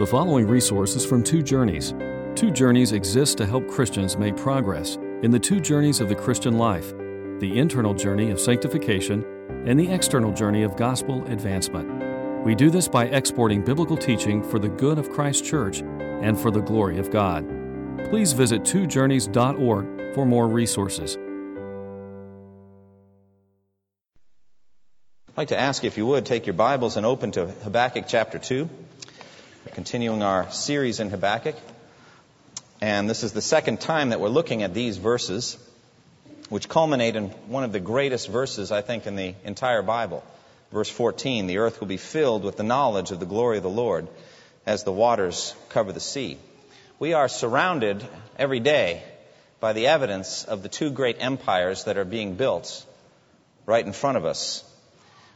The following resources from Two Journeys. Two Journeys exists to help Christians make progress in the two journeys of the Christian life the internal journey of sanctification and the external journey of gospel advancement. We do this by exporting biblical teaching for the good of Christ's church and for the glory of God. Please visit twojourneys.org for more resources. I'd like to ask if you would take your Bibles and open to Habakkuk chapter 2. We're continuing our series in Habakkuk. And this is the second time that we're looking at these verses, which culminate in one of the greatest verses, I think, in the entire Bible. Verse 14 The earth will be filled with the knowledge of the glory of the Lord as the waters cover the sea. We are surrounded every day by the evidence of the two great empires that are being built right in front of us.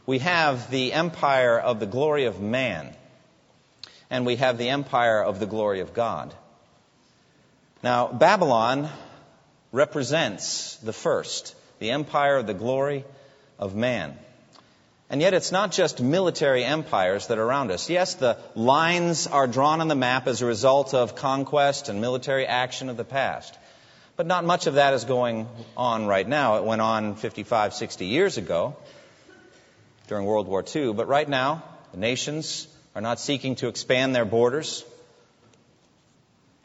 We have the empire of the glory of man and we have the empire of the glory of God. Now, Babylon represents the first, the empire of the glory of man. And yet, it's not just military empires that are around us. Yes, the lines are drawn on the map as a result of conquest and military action of the past. But not much of that is going on right now. It went on 55, 60 years ago during World War II. But right now, the nations are not seeking to expand their borders.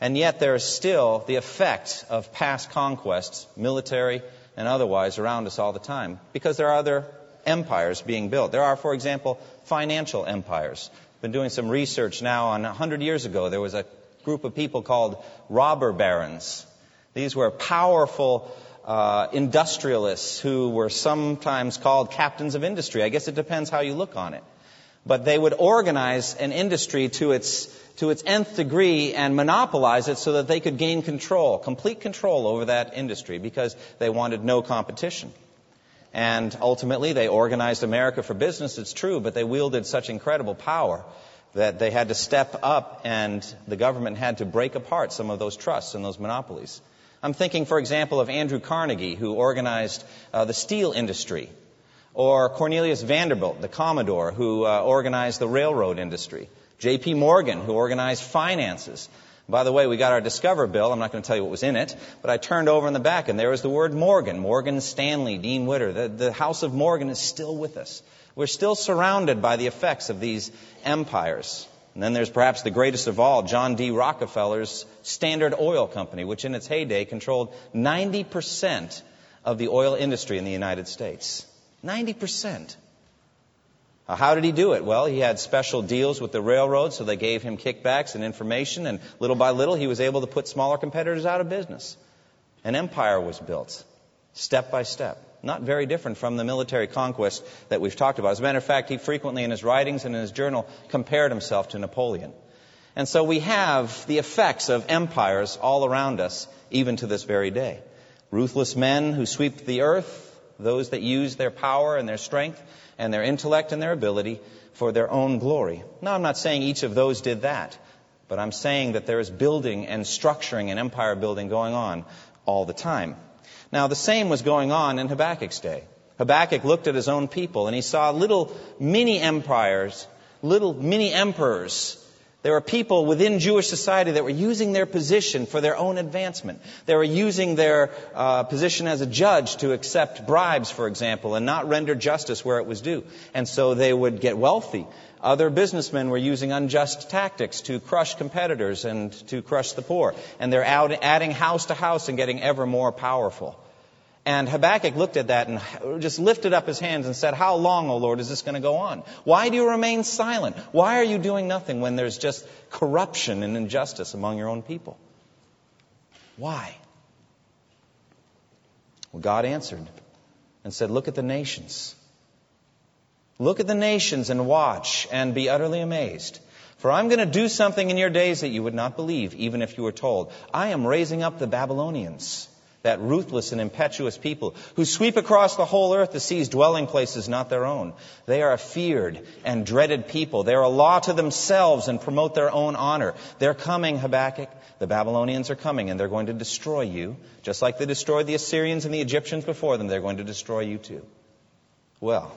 And yet there is still the effect of past conquests, military and otherwise, around us all the time, because there are other empires being built. There are, for example, financial empires. I've been doing some research now on 100 years ago. There was a group of people called robber barons. These were powerful uh, industrialists who were sometimes called captains of industry. I guess it depends how you look on it but they would organize an industry to its, to its nth degree and monopolize it so that they could gain control, complete control over that industry because they wanted no competition. And ultimately, they organized America for business, it's true, but they wielded such incredible power that they had to step up and the government had to break apart some of those trusts and those monopolies. I'm thinking, for example, of Andrew Carnegie, who organized uh, the steel industry or Cornelius Vanderbilt, the Commodore, who uh, organized the railroad industry. J.P. Morgan, who organized finances. By the way, we got our Discover bill. I'm not going to tell you what was in it, but I turned over in the back and there was the word Morgan. Morgan Stanley, Dean Witter. The, the House of Morgan is still with us. We're still surrounded by the effects of these empires. And then there's perhaps the greatest of all, John D. Rockefeller's Standard Oil Company, which in its heyday controlled 90% of the oil industry in the United States. 90%. How did he do it? Well, he had special deals with the railroad, so they gave him kickbacks and information, and little by little he was able to put smaller competitors out of business. An empire was built, step by step. Not very different from the military conquest that we've talked about. As a matter of fact, he frequently in his writings and in his journal compared himself to Napoleon. And so we have the effects of empires all around us, even to this very day. Ruthless men who sweep the earth, those that use their power and their strength and their intellect and their ability for their own glory. Now, I'm not saying each of those did that, but I'm saying that there is building and structuring and empire building going on all the time. Now, the same was going on in Habakkuk's day. Habakkuk looked at his own people and he saw little mini empires, little mini emperors there were people within Jewish society that were using their position for their own advancement. They were using their uh, position as a judge to accept bribes, for example, and not render justice where it was due. And so they would get wealthy. Other businessmen were using unjust tactics to crush competitors and to crush the poor. And they're out adding house to house and getting ever more powerful. And Habakkuk looked at that and just lifted up his hands and said, How long, O Lord, is this going to go on? Why do you remain silent? Why are you doing nothing when there's just corruption and injustice among your own people? Why? Well, God answered and said, Look at the nations. Look at the nations and watch and be utterly amazed. For I'm going to do something in your days that you would not believe, even if you were told. I am raising up the Babylonians that ruthless and impetuous people who sweep across the whole earth to seize dwelling places not their own. They are a feared and dreaded people. They are a law to themselves and promote their own honor. They're coming, Habakkuk. The Babylonians are coming and they're going to destroy you. Just like they destroyed the Assyrians and the Egyptians before them, they're going to destroy you too. Well,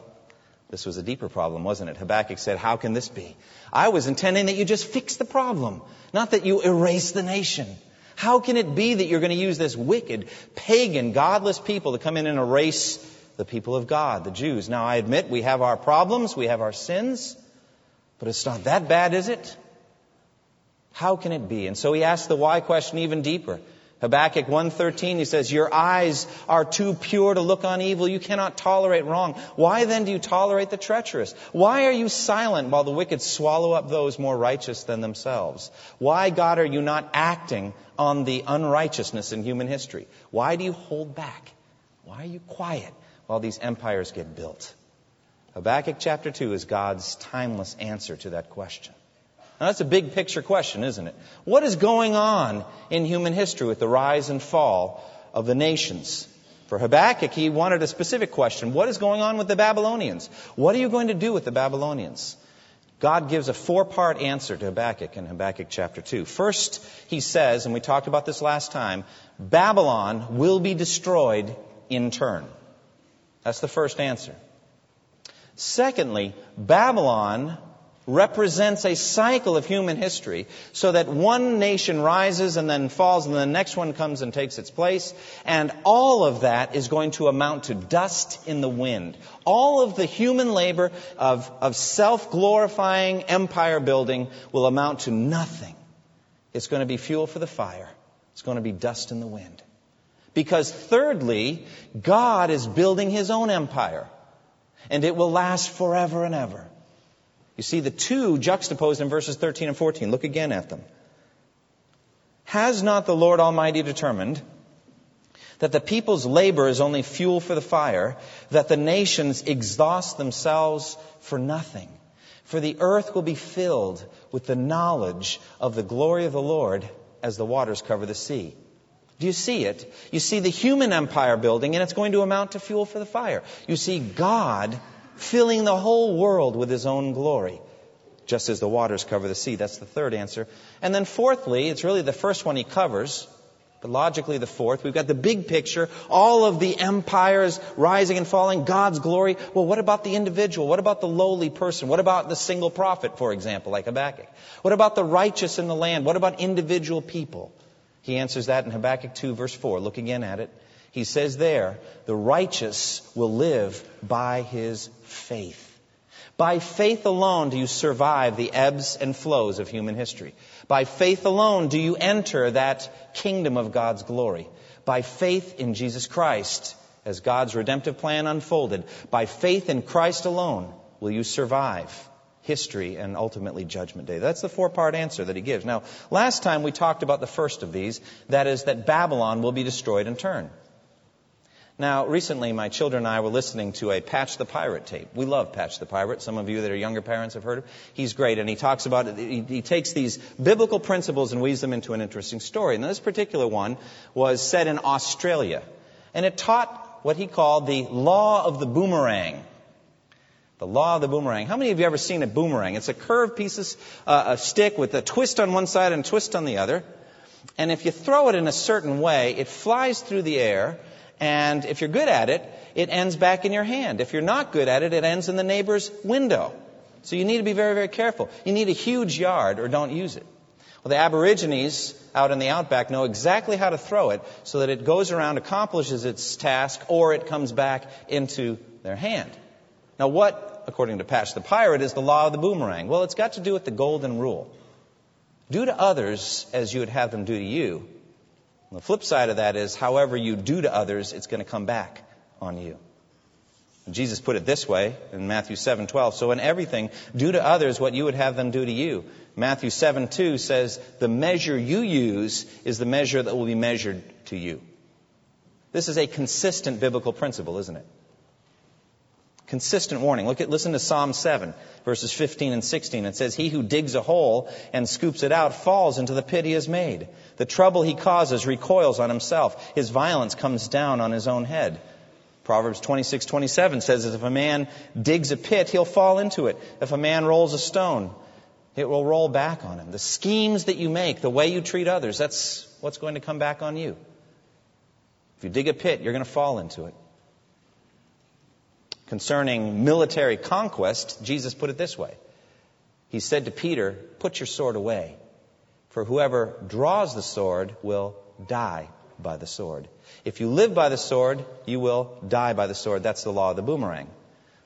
This was a deeper problem, wasn't it? Habakkuk said, How can this be? I was intending that you just fix the problem, not that you erase the nation. How can it be that you're going to use this wicked, pagan, godless people to come in and erase the people of God, the Jews? Now, I admit we have our problems, we have our sins, but it's not that bad, is it? How can it be? And so he asks the why question even deeper. Habakkuk 1:13 he says your eyes are too pure to look on evil. You cannot tolerate wrong. Why then do you tolerate the treacherous? Why are you silent while the wicked swallow up those more righteous than themselves? Why God are you not acting on the unrighteousness in human history? Why do you hold back? Why are you quiet while these empires get built? Habakkuk chapter 2 is God's timeless answer to that question now, that's a big picture question, isn't it? What is going on in human history with the rise and fall of the nations? For Habakkuk, he wanted a specific question. What is going on with the Babylonians? What are you going to do with the Babylonians? God gives a four part answer to Habakkuk in Habakkuk chapter 2. First, he says, and we talked about this last time, Babylon will be destroyed in turn. That's the first answer. Secondly, Babylon represents a cycle of human history so that one nation rises and then falls and the next one comes and takes its place. And all of that is going to amount to dust in the wind. All of the human labor of, of self-glorifying empire building will amount to nothing. It's going to be fuel for the fire. It's going to be dust in the wind. Because thirdly, God is building his own empire. And it will last forever and ever. You see the two juxtaposed in verses 13 and 14. Look again at them. Has not the Lord Almighty determined that the people's labor is only fuel for the fire, that the nations exhaust themselves for nothing? For the earth will be filled with the knowledge of the glory of the Lord as the waters cover the sea. Do you see it? You see the human empire building, and it's going to amount to fuel for the fire. You see God filling the whole world with his own glory, just as the waters cover the sea. That's the third answer. And then fourthly, it's really the first one he covers, but logically the fourth. We've got the big picture, all of the empires rising and falling, God's glory. Well, what about the individual? What about the lowly person? What about the single prophet, for example, like Habakkuk? What about the righteous in the land? What about individual people? He answers that in Habakkuk 2, verse 4. Look again at it. He says there, the righteous will live by his faith. By faith alone do you survive the ebbs and flows of human history. By faith alone do you enter that kingdom of God's glory. By faith in Jesus Christ, as God's redemptive plan unfolded, by faith in Christ alone will you survive history and ultimately judgment day. That's the four part answer that he gives. Now, last time we talked about the first of these, that is that Babylon will be destroyed in turn. Now, recently, my children and I were listening to a Patch the Pirate tape. We love Patch the Pirate. Some of you that are younger parents have heard of. He's great, and he talks about it. He, he takes these biblical principles and weaves them into an interesting story. And this particular one was set in Australia, and it taught what he called the law of the boomerang. The law of the boomerang. How many of you have ever seen a boomerang? It's a curved piece of uh, a stick with a twist on one side and a twist on the other. And if you throw it in a certain way, it flies through the air and if you're good at it, it ends back in your hand. If you're not good at it, it ends in the neighbor's window. So you need to be very, very careful. You need a huge yard or don't use it. Well, the Aborigines out in the outback know exactly how to throw it so that it goes around, accomplishes its task, or it comes back into their hand. Now, what, according to Patch the Pirate, is the law of the boomerang? Well, it's got to do with the golden rule. Do to others as you would have them do to you, the flip side of that is, however you do to others, it's going to come back on you. Jesus put it this way in Matthew 7:12. So in everything, do to others what you would have them do to you. Matthew 7:2 says, "The measure you use is the measure that will be measured to you." This is a consistent biblical principle, isn't it? Consistent warning. Look at, listen to Psalm 7, verses 15 and 16. It says, He who digs a hole and scoops it out falls into the pit he has made. The trouble he causes recoils on himself. His violence comes down on his own head. Proverbs 26:27 says that if a man digs a pit, he'll fall into it. If a man rolls a stone, it will roll back on him. The schemes that you make, the way you treat others, that's what's going to come back on you. If you dig a pit, you're going to fall into it. Concerning military conquest, Jesus put it this way. He said to Peter, Put your sword away, for whoever draws the sword will die by the sword. If you live by the sword, you will die by the sword. That's the law of the boomerang.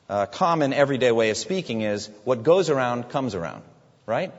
A common everyday way of speaking is what goes around comes around, right?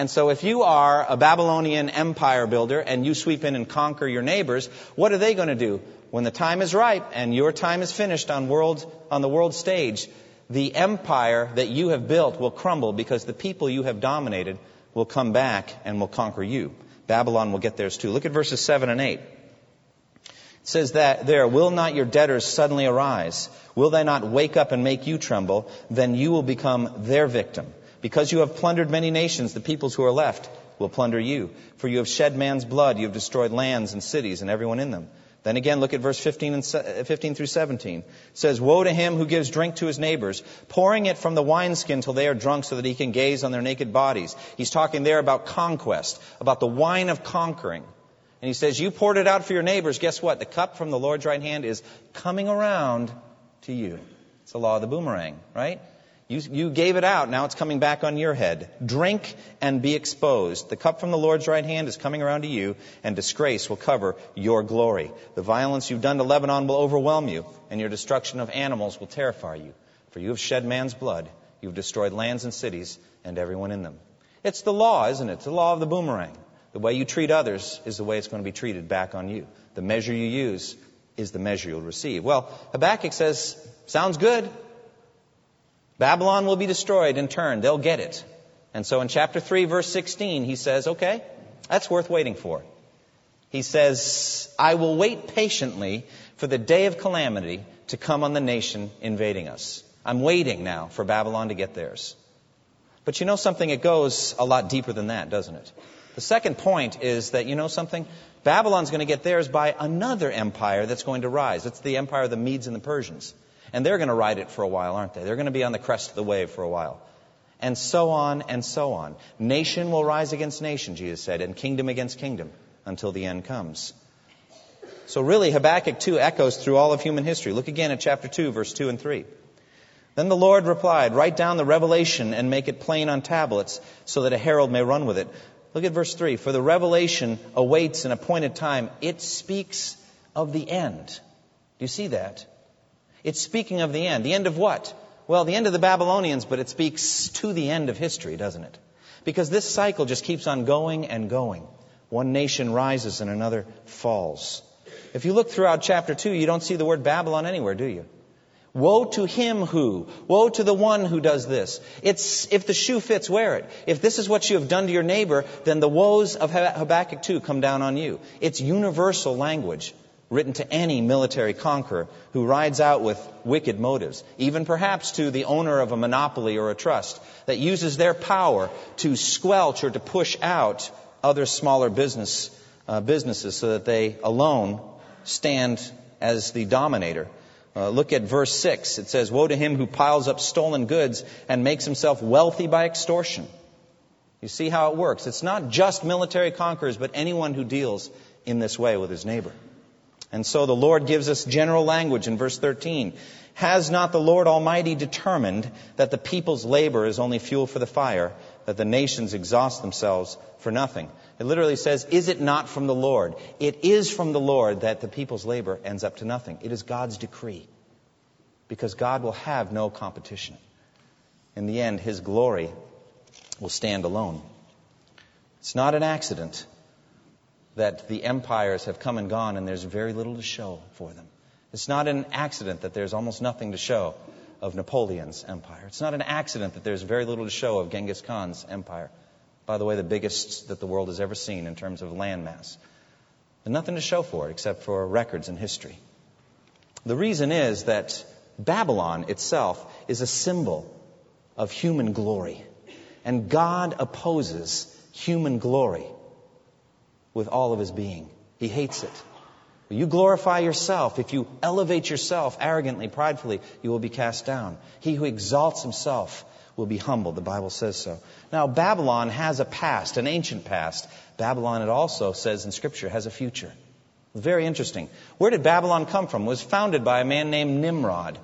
And so if you are a Babylonian empire builder and you sweep in and conquer your neighbors, what are they going to do? When the time is ripe and your time is finished on world, on the world stage, the empire that you have built will crumble because the people you have dominated will come back and will conquer you. Babylon will get theirs too. Look at verses 7 and 8. It says that there, will not your debtors suddenly arise? Will they not wake up and make you tremble? Then you will become their victim. Because you have plundered many nations, the peoples who are left will plunder you. For you have shed man's blood, you have destroyed lands and cities and everyone in them. Then again, look at verse 15, and uh, 15 through 17. It says, Woe to him who gives drink to his neighbors, pouring it from the wineskin till they are drunk so that he can gaze on their naked bodies. He's talking there about conquest, about the wine of conquering. And he says, You poured it out for your neighbors. Guess what? The cup from the Lord's right hand is coming around to you. It's the law of the boomerang, right? You, you gave it out. Now it's coming back on your head. Drink and be exposed. The cup from the Lord's right hand is coming around to you, and disgrace will cover your glory. The violence you've done to Lebanon will overwhelm you, and your destruction of animals will terrify you. For you have shed man's blood. You've destroyed lands and cities and everyone in them. It's the law, isn't it? It's the law of the boomerang. The way you treat others is the way it's going to be treated back on you. The measure you use is the measure you'll receive. Well, Habakkuk says, sounds good. Babylon will be destroyed in turn. They'll get it. And so in chapter 3, verse 16, he says, okay, that's worth waiting for. He says, I will wait patiently for the day of calamity to come on the nation invading us. I'm waiting now for Babylon to get theirs. But you know something? It goes a lot deeper than that, doesn't it? The second point is that, you know something? Babylon's going to get theirs by another empire that's going to rise. It's the empire of the Medes and the Persians. And they're going to ride it for a while, aren't they? They're going to be on the crest of the wave for a while. And so on and so on. Nation will rise against nation, Jesus said, and kingdom against kingdom until the end comes. So really, Habakkuk 2 echoes through all of human history. Look again at chapter 2, verse 2 and 3. Then the Lord replied, Write down the revelation and make it plain on tablets so that a herald may run with it. Look at verse 3. For the revelation awaits an appointed time. It speaks of the end. Do you see that? It's speaking of the end. The end of what? Well, the end of the Babylonians, but it speaks to the end of history, doesn't it? Because this cycle just keeps on going and going. One nation rises and another falls. If you look throughout chapter 2, you don't see the word Babylon anywhere, do you? Woe to him who, woe to the one who does this. It's, if the shoe fits, wear it. If this is what you have done to your neighbor, then the woes of Habakkuk 2 come down on you. It's universal language written to any military conqueror who rides out with wicked motives, even perhaps to the owner of a monopoly or a trust that uses their power to squelch or to push out other smaller business, uh, businesses so that they alone stand as the dominator. Uh, look at verse 6. It says, Woe to him who piles up stolen goods and makes himself wealthy by extortion. You see how it works. It's not just military conquerors, but anyone who deals in this way with his neighbor. And so the Lord gives us general language in verse 13. Has not the Lord Almighty determined that the people's labor is only fuel for the fire, that the nations exhaust themselves for nothing? It literally says, Is it not from the Lord? It is from the Lord that the people's labor ends up to nothing. It is God's decree. Because God will have no competition. In the end, His glory will stand alone. It's not an accident that the empires have come and gone and there's very little to show for them. It's not an accident that there's almost nothing to show of Napoleon's empire. It's not an accident that there's very little to show of Genghis Khan's empire. By the way, the biggest that the world has ever seen in terms of landmass. There's nothing to show for it except for records and history. The reason is that Babylon itself is a symbol of human glory. And God opposes human glory with all of his being. He hates it. You glorify yourself. If you elevate yourself arrogantly, pridefully, you will be cast down. He who exalts himself will be humbled. The Bible says so. Now, Babylon has a past, an ancient past. Babylon, it also says in Scripture, has a future. Very interesting. Where did Babylon come from? It was founded by a man named Nimrod.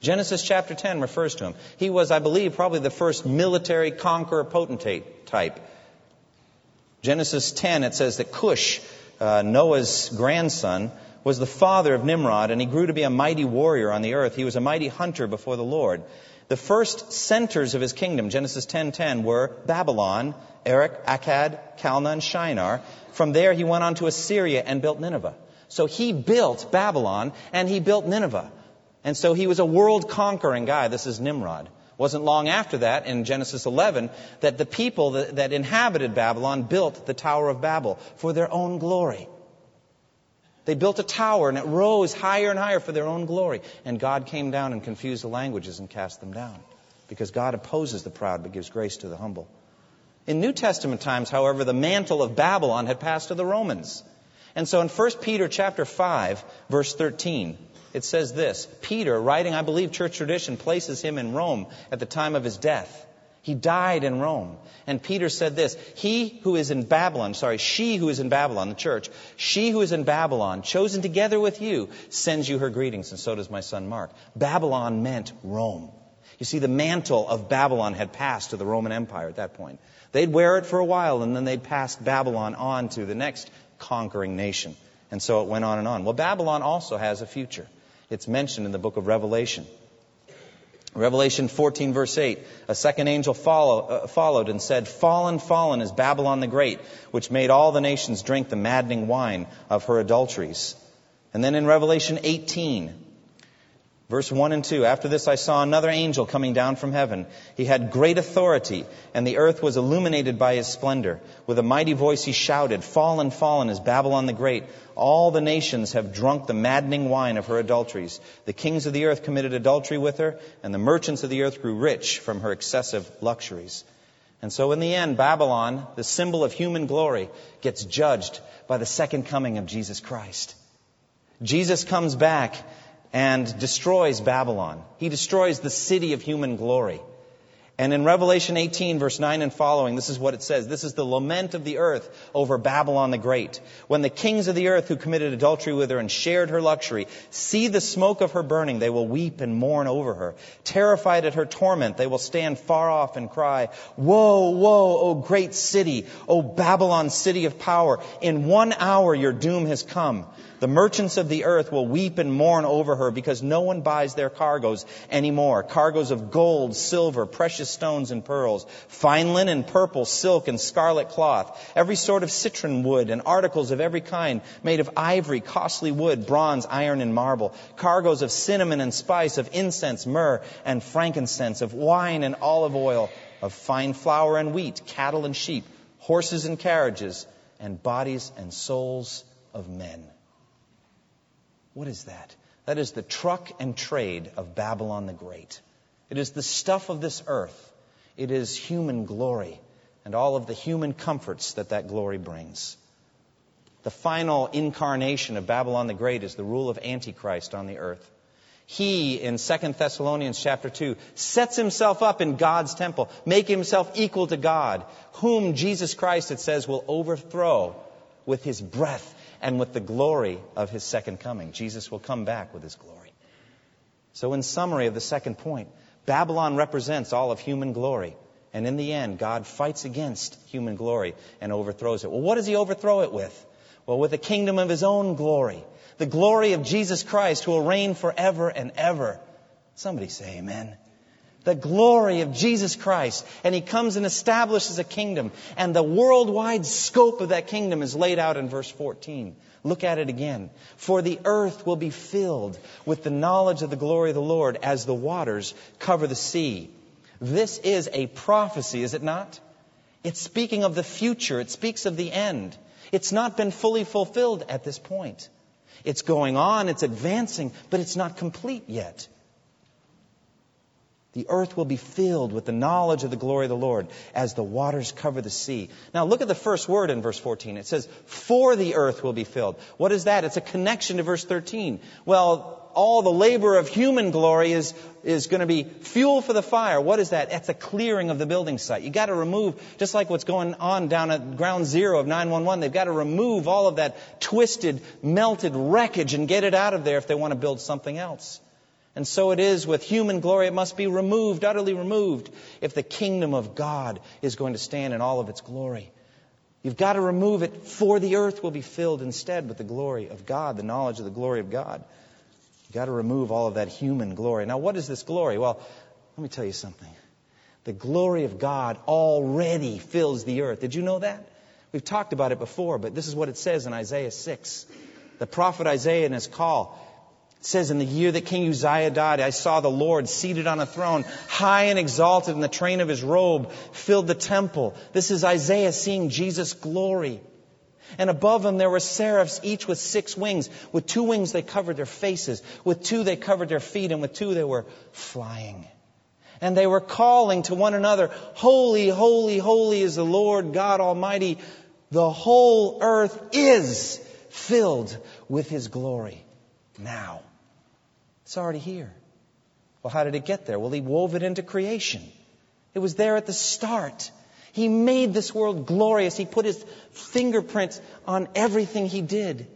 Genesis chapter 10 refers to him. He was, I believe, probably the first military conqueror potentate type. Genesis 10, it says that Cush, uh, Noah's grandson, was the father of Nimrod, and he grew to be a mighty warrior on the earth. He was a mighty hunter before the Lord. The first centers of his kingdom, Genesis 10:10, were Babylon, Erech, Akkad, Calneh, and Shinar. From there, he went on to Assyria and built Nineveh. So he built Babylon and he built Nineveh. And so he was a world conquering guy. This is Nimrod. Wasn't long after that, in Genesis 11, that the people that, that inhabited Babylon built the Tower of Babel for their own glory. They built a tower and it rose higher and higher for their own glory. And God came down and confused the languages and cast them down. Because God opposes the proud but gives grace to the humble. In New Testament times, however, the mantle of Babylon had passed to the Romans. And so in 1 Peter chapter 5, verse 13, it says this Peter, writing, I believe, church tradition, places him in Rome at the time of his death. He died in Rome. And Peter said this He who is in Babylon, sorry, she who is in Babylon, the church, she who is in Babylon, chosen together with you, sends you her greetings, and so does my son Mark. Babylon meant Rome. You see, the mantle of Babylon had passed to the Roman Empire at that point. They'd wear it for a while, and then they'd pass Babylon on to the next conquering nation. And so it went on and on. Well, Babylon also has a future. It's mentioned in the book of Revelation. Revelation 14, verse 8, a second angel follow, uh, followed and said, Fallen, fallen is Babylon the Great, which made all the nations drink the maddening wine of her adulteries. And then in Revelation 18, Verse 1 and 2 After this I saw another angel coming down from heaven. He had great authority, and the earth was illuminated by his splendor. With a mighty voice he shouted, Fallen, fallen is Babylon the Great. All the nations have drunk the maddening wine of her adulteries. The kings of the earth committed adultery with her, and the merchants of the earth grew rich from her excessive luxuries. And so in the end, Babylon, the symbol of human glory, gets judged by the second coming of Jesus Christ. Jesus comes back and destroys Babylon. He destroys the city of human glory. And in Revelation 18, verse 9 and following, this is what it says. This is the lament of the earth over Babylon the Great. When the kings of the earth who committed adultery with her and shared her luxury see the smoke of her burning, they will weep and mourn over her. Terrified at her torment, they will stand far off and cry, Woe, woe, O great city, O Babylon, city of power. In one hour your doom has come. The merchants of the earth will weep and mourn over her because no one buys their cargoes anymore. Cargoes of gold, silver, precious stones, and pearls, fine linen, purple, silk, and scarlet cloth, every sort of citron wood, and articles of every kind made of ivory, costly wood, bronze, iron, and marble. Cargoes of cinnamon and spice, of incense, myrrh, and frankincense, of wine and olive oil, of fine flour and wheat, cattle and sheep, horses and carriages, and bodies and souls of men. What is that? That is the truck and trade of Babylon the Great. It is the stuff of this earth. It is human glory and all of the human comforts that that glory brings. The final incarnation of Babylon the Great is the rule of Antichrist on the earth. He, in 2 Thessalonians chapter 2, sets himself up in God's temple, making himself equal to God, whom Jesus Christ, it says, will overthrow with his breath and with the glory of his second coming. Jesus will come back with his glory. So, in summary of the second point, Babylon represents all of human glory. And in the end, God fights against human glory and overthrows it. Well, what does he overthrow it with? Well, with the kingdom of his own glory. The glory of Jesus Christ who will reign forever and ever. Somebody say amen the glory of Jesus Christ. And he comes and establishes a kingdom. And the worldwide scope of that kingdom is laid out in verse 14. Look at it again. For the earth will be filled with the knowledge of the glory of the Lord as the waters cover the sea. This is a prophecy, is it not? It's speaking of the future. It speaks of the end. It's not been fully fulfilled at this point. It's going on, it's advancing, but it's not complete yet the earth will be filled with the knowledge of the glory of the Lord as the waters cover the sea. Now look at the first word in verse 14. It says, for the earth will be filled. What is that? It's a connection to verse 13. Well, all the labor of human glory is, is going to be fuel for the fire. What is that? That's a clearing of the building site. You've got to remove, just like what's going on down at ground zero of 911, they've got to remove all of that twisted, melted wreckage and get it out of there if they want to build something else. And so it is with human glory. It must be removed, utterly removed, if the kingdom of God is going to stand in all of its glory. You've got to remove it, for the earth will be filled instead with the glory of God, the knowledge of the glory of God. You've got to remove all of that human glory. Now, what is this glory? Well, let me tell you something. The glory of God already fills the earth. Did you know that? We've talked about it before, but this is what it says in Isaiah 6. The prophet Isaiah in his call says, In the year that King Uzziah died, I saw the Lord seated on a throne, high and exalted, and the train of his robe filled the temple. This is Isaiah seeing Jesus' glory. And above them there were seraphs, each with six wings. With two wings they covered their faces. With two they covered their feet. And with two they were flying. And they were calling to one another, Holy, holy, holy is the Lord God Almighty. The whole earth is filled with His glory now. It's already here. Well, how did it get there? Well, He wove it into creation. It was there at the start. He made this world glorious. He put His fingerprints on everything He did.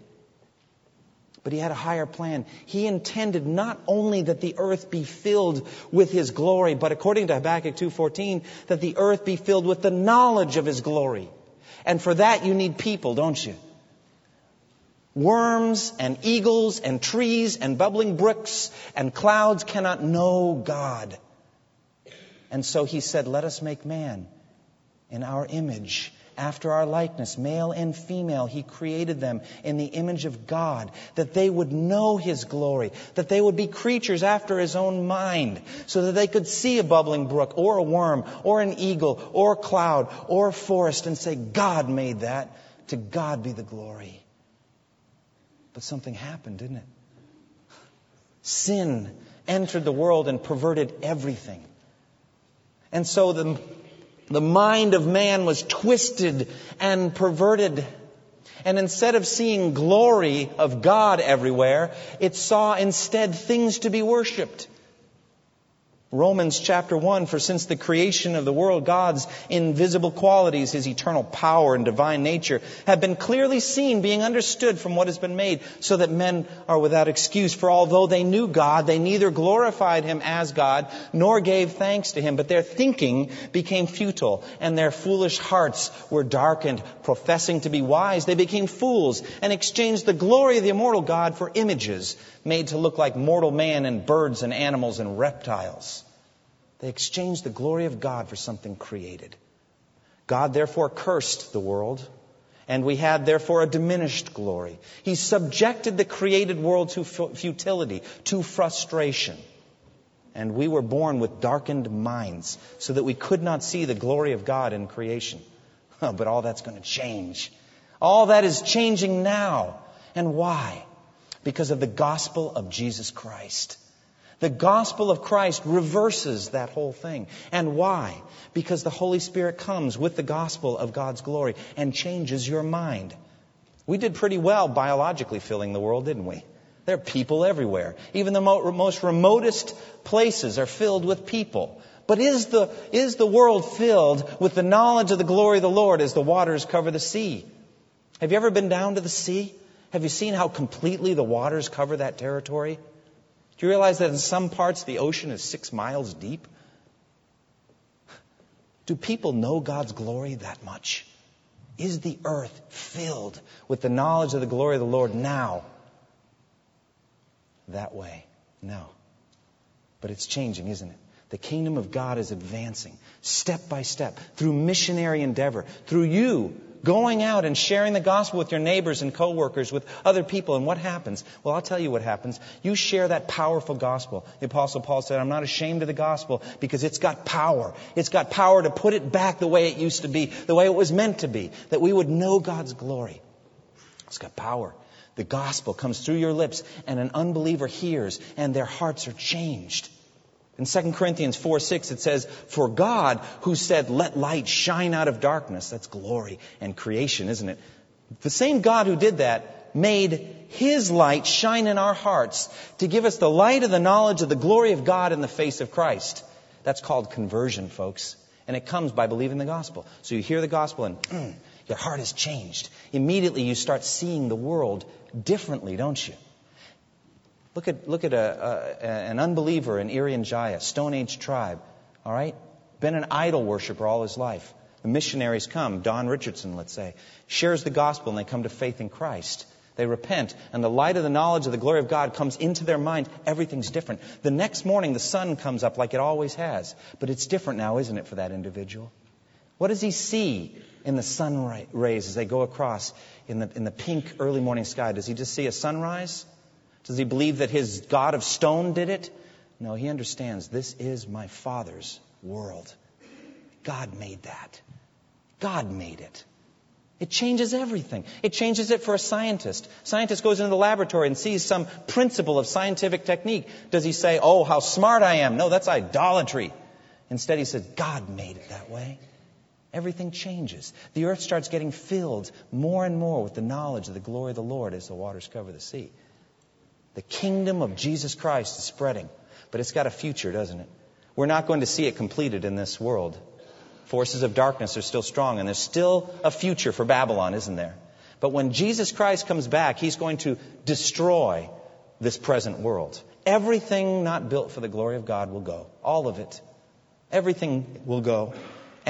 But he had a higher plan. He intended not only that the earth be filled with his glory, but according to Habakkuk 2:14, that the earth be filled with the knowledge of his glory. And for that you need people, don't you? Worms and eagles and trees and bubbling brooks and clouds cannot know God. And so he said, Let us make man in our image, after our likeness, male and female. He created them in the image of God, that they would know his glory, that they would be creatures after his own mind, so that they could see a bubbling brook or a worm or an eagle or a cloud or a forest and say, God made that. To God be the glory. But something happened, didn't it? Sin entered the world and perverted everything. And so the, the mind of man was twisted and perverted. And instead of seeing glory of God everywhere, it saw instead things to be worshiped. Romans chapter 1, for since the creation of the world, God's invisible qualities, His eternal power and divine nature, have been clearly seen, being understood from what has been made, so that men are without excuse. For although they knew God, they neither glorified Him as God, nor gave thanks to Him, but their thinking became futile, and their foolish hearts were darkened. Professing to be wise, they became fools, and exchanged the glory of the immortal God for images made to look like mortal man and birds and animals and reptiles. They exchanged the glory of God for something created. God therefore cursed the world, and we had therefore a diminished glory. He subjected the created world to futility, to frustration. And we were born with darkened minds so that we could not see the glory of God in creation. But all that's going to change. All that is changing now. And why? Because of the gospel of Jesus Christ. The gospel of Christ reverses that whole thing. And why? Because the Holy Spirit comes with the gospel of God's glory and changes your mind. We did pretty well biologically filling the world, didn't we? There are people everywhere. Even the most remotest places are filled with people. But is the, is the world filled with the knowledge of the glory of the Lord as the waters cover the sea? Have you ever been down to the sea? Have you seen how completely the waters cover that territory? Do you realize that in some parts the ocean is six miles deep? Do people know God's glory that much? Is the earth filled with the knowledge of the glory of the Lord now? That way? No. But it's changing, isn't it? The kingdom of God is advancing step by step through missionary endeavor, through you going out and sharing the gospel with your neighbors and coworkers, with other people. And what happens? Well, I'll tell you what happens. You share that powerful gospel. The apostle Paul said, I'm not ashamed of the gospel because it's got power. It's got power to put it back the way it used to be, the way it was meant to be, that we would know God's glory. It's got power. The gospel comes through your lips and an unbeliever hears and their hearts are changed. In 2 Corinthians 4 6, it says, For God, who said, Let light shine out of darkness, that's glory and creation, isn't it? The same God who did that made His light shine in our hearts to give us the light of the knowledge of the glory of God in the face of Christ. That's called conversion, folks. And it comes by believing the gospel. So you hear the gospel and mm, your heart is changed. Immediately you start seeing the world differently, don't you? Look at, look at a, a, an unbeliever in Irian Jaya, Stone Age tribe, all right? Been an idol worshiper all his life. The missionaries come, Don Richardson, let's say, shares the gospel and they come to faith in Christ. They repent, and the light of the knowledge of the glory of God comes into their mind. Everything's different. The next morning, the sun comes up like it always has. But it's different now, isn't it, for that individual? What does he see in the sun rays as they go across in the, in the pink early morning sky? Does he just see a sunrise? Does he believe that his God of stone did it? No, he understands this is my Father's world. God made that. God made it. It changes everything. It changes it for a scientist. Scientist goes into the laboratory and sees some principle of scientific technique. Does he say, "Oh, how smart I am"? No, that's idolatry. Instead, he says, "God made it that way." Everything changes. The earth starts getting filled more and more with the knowledge of the glory of the Lord as the waters cover the sea. The kingdom of Jesus Christ is spreading, but it's got a future, doesn't it? We're not going to see it completed in this world. Forces of darkness are still strong, and there's still a future for Babylon, isn't there? But when Jesus Christ comes back, he's going to destroy this present world. Everything not built for the glory of God will go. All of it. Everything will go.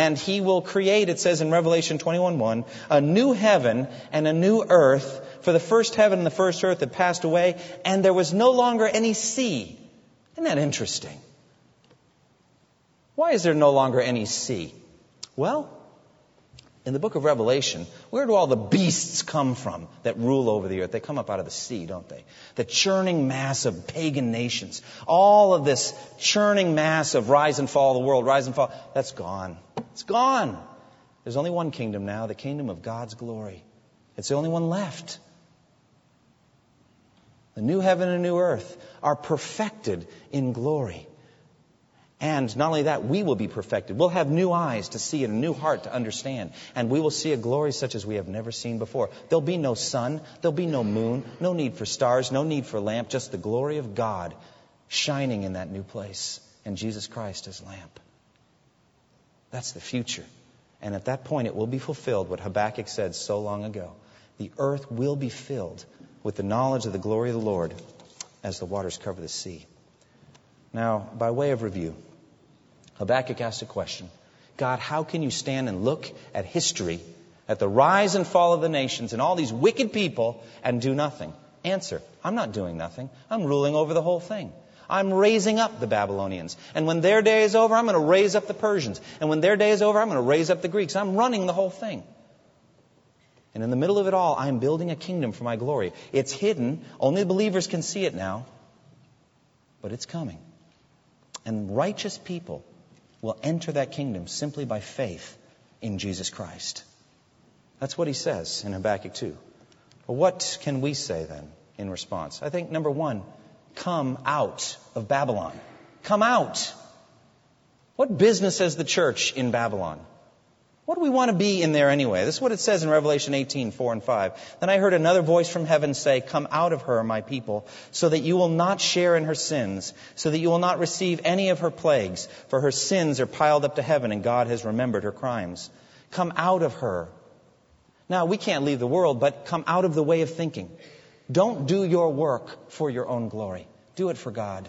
And he will create, it says in Revelation 21:1, a new heaven and a new earth. For the first heaven and the first earth had passed away, and there was no longer any sea. Isn't that interesting? Why is there no longer any sea? Well, in the book of Revelation, where do all the beasts come from that rule over the earth? They come up out of the sea, don't they? The churning mass of pagan nations. All of this churning mass of rise and fall of the world, rise and fall, that's gone. It's gone. There's only one kingdom now, the kingdom of God's glory. It's the only one left. The new heaven and new earth are perfected in glory. And not only that, we will be perfected. We'll have new eyes to see and a new heart to understand. And we will see a glory such as we have never seen before. There'll be no sun, there'll be no moon, no need for stars, no need for lamp, just the glory of God shining in that new place. And Jesus Christ as lamp. That's the future. And at that point, it will be fulfilled what Habakkuk said so long ago. The earth will be filled with the knowledge of the glory of the Lord as the waters cover the sea. Now, by way of review, Habakkuk asked a question God, how can you stand and look at history, at the rise and fall of the nations and all these wicked people and do nothing? Answer I'm not doing nothing. I'm ruling over the whole thing. I'm raising up the Babylonians. And when their day is over, I'm going to raise up the Persians. And when their day is over, I'm going to raise up the Greeks. I'm running the whole thing. And in the middle of it all, I'm building a kingdom for my glory. It's hidden. Only the believers can see it now. But it's coming. And righteous people will enter that kingdom simply by faith in Jesus Christ. That's what he says in Habakkuk 2. Well, what can we say then in response? I think number one, come out of Babylon. Come out. What business has the church in Babylon? What do we want to be in there anyway? This is what it says in Revelation 18, 4 and 5. Then I heard another voice from heaven say, Come out of her, my people, so that you will not share in her sins, so that you will not receive any of her plagues, for her sins are piled up to heaven, and God has remembered her crimes. Come out of her. Now, we can't leave the world, but come out of the way of thinking. Don't do your work for your own glory. Do it for God.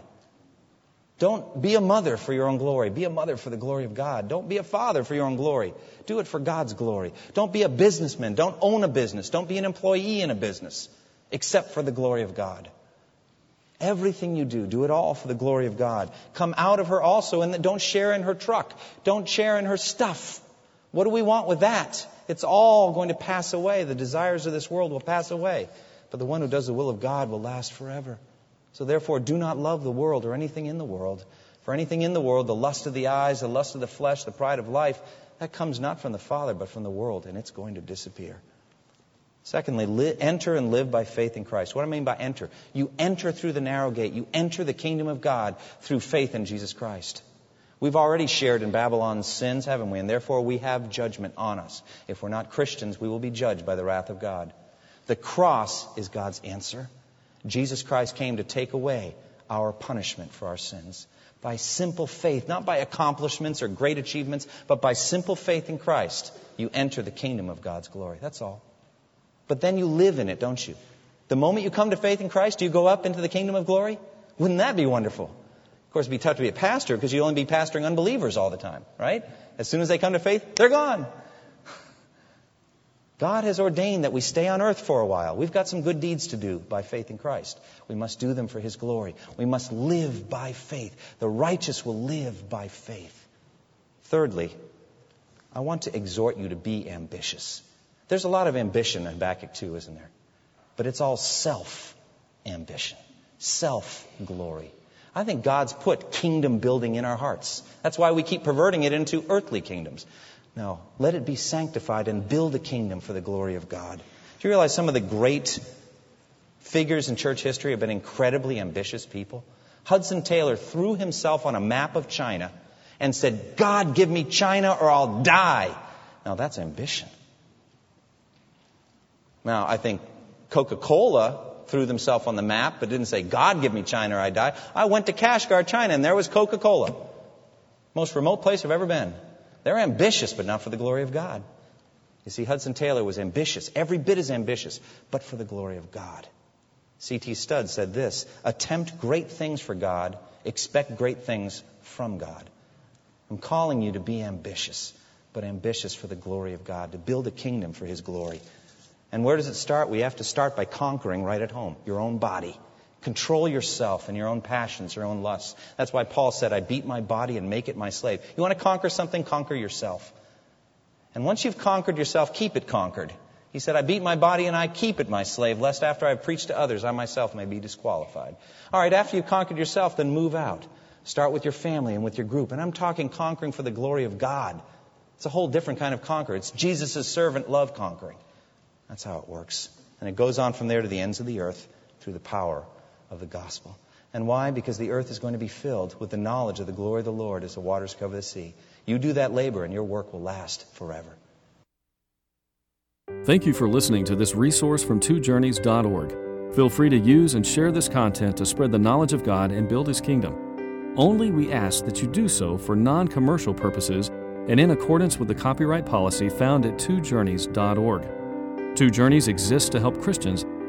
Don't be a mother for your own glory. Be a mother for the glory of God. Don't be a father for your own glory. Do it for God's glory. Don't be a businessman. Don't own a business. Don't be an employee in a business, except for the glory of God. Everything you do, do it all for the glory of God. Come out of her also and don't share in her truck. Don't share in her stuff. What do we want with that? It's all going to pass away. The desires of this world will pass away. But the one who does the will of God will last forever. So therefore, do not love the world or anything in the world. For anything in the world, the lust of the eyes, the lust of the flesh, the pride of life, that comes not from the Father, but from the world, and it's going to disappear. Secondly, li- enter and live by faith in Christ. What do I mean by enter? You enter through the narrow gate. You enter the kingdom of God through faith in Jesus Christ. We've already shared in Babylon's sins, haven't we? And therefore we have judgment on us. If we're not Christians, we will be judged by the wrath of God. The cross is God's answer. Jesus Christ came to take away our punishment for our sins. By simple faith, not by accomplishments or great achievements, but by simple faith in Christ, you enter the kingdom of God's glory. That's all. But then you live in it, don't you? The moment you come to faith in Christ, do you go up into the kingdom of glory? Wouldn't that be wonderful? Of course, it'd be tough to be a pastor because you'd only be pastoring unbelievers all the time, right? As soon as they come to faith, they're gone. God has ordained that we stay on earth for a while. We've got some good deeds to do by faith in Christ. We must do them for His glory. We must live by faith. The righteous will live by faith. Thirdly, I want to exhort you to be ambitious. There's a lot of ambition in Habakkuk 2, isn't there? But it's all self ambition, self glory. I think God's put kingdom building in our hearts. That's why we keep perverting it into earthly kingdoms. No, let it be sanctified and build a kingdom for the glory of God. Do you realize some of the great figures in church history have been incredibly ambitious people? Hudson Taylor threw himself on a map of China and said, God, give me China or I'll die. Now that's ambition. Now, I think Coca Cola threw themselves on the map but didn't say, God, give me China or I die. I went to Kashgar, China, and there was Coca Cola. Most remote place I've ever been. They're ambitious, but not for the glory of God. You see, Hudson Taylor was ambitious, every bit as ambitious, but for the glory of God. C.T. Studd said this Attempt great things for God, expect great things from God. I'm calling you to be ambitious, but ambitious for the glory of God, to build a kingdom for His glory. And where does it start? We have to start by conquering right at home, your own body. Control yourself and your own passions, your own lusts. That's why Paul said, I beat my body and make it my slave. You want to conquer something? Conquer yourself. And once you've conquered yourself, keep it conquered. He said, I beat my body and I keep it my slave, lest after I preach to others, I myself may be disqualified. All right, after you've conquered yourself, then move out. Start with your family and with your group. And I'm talking conquering for the glory of God. It's a whole different kind of conquer. It's Jesus' servant love conquering. That's how it works. And it goes on from there to the ends of the earth through the power of the gospel. And why? Because the earth is going to be filled with the knowledge of the glory of the Lord as the waters cover the sea. You do that labor, and your work will last forever. Thank you for listening to this resource from twojourneys.org. Feel free to use and share this content to spread the knowledge of God and build His kingdom. Only we ask that you do so for non commercial purposes and in accordance with the copyright policy found at twojourneys.org. Two Journeys exists to help Christians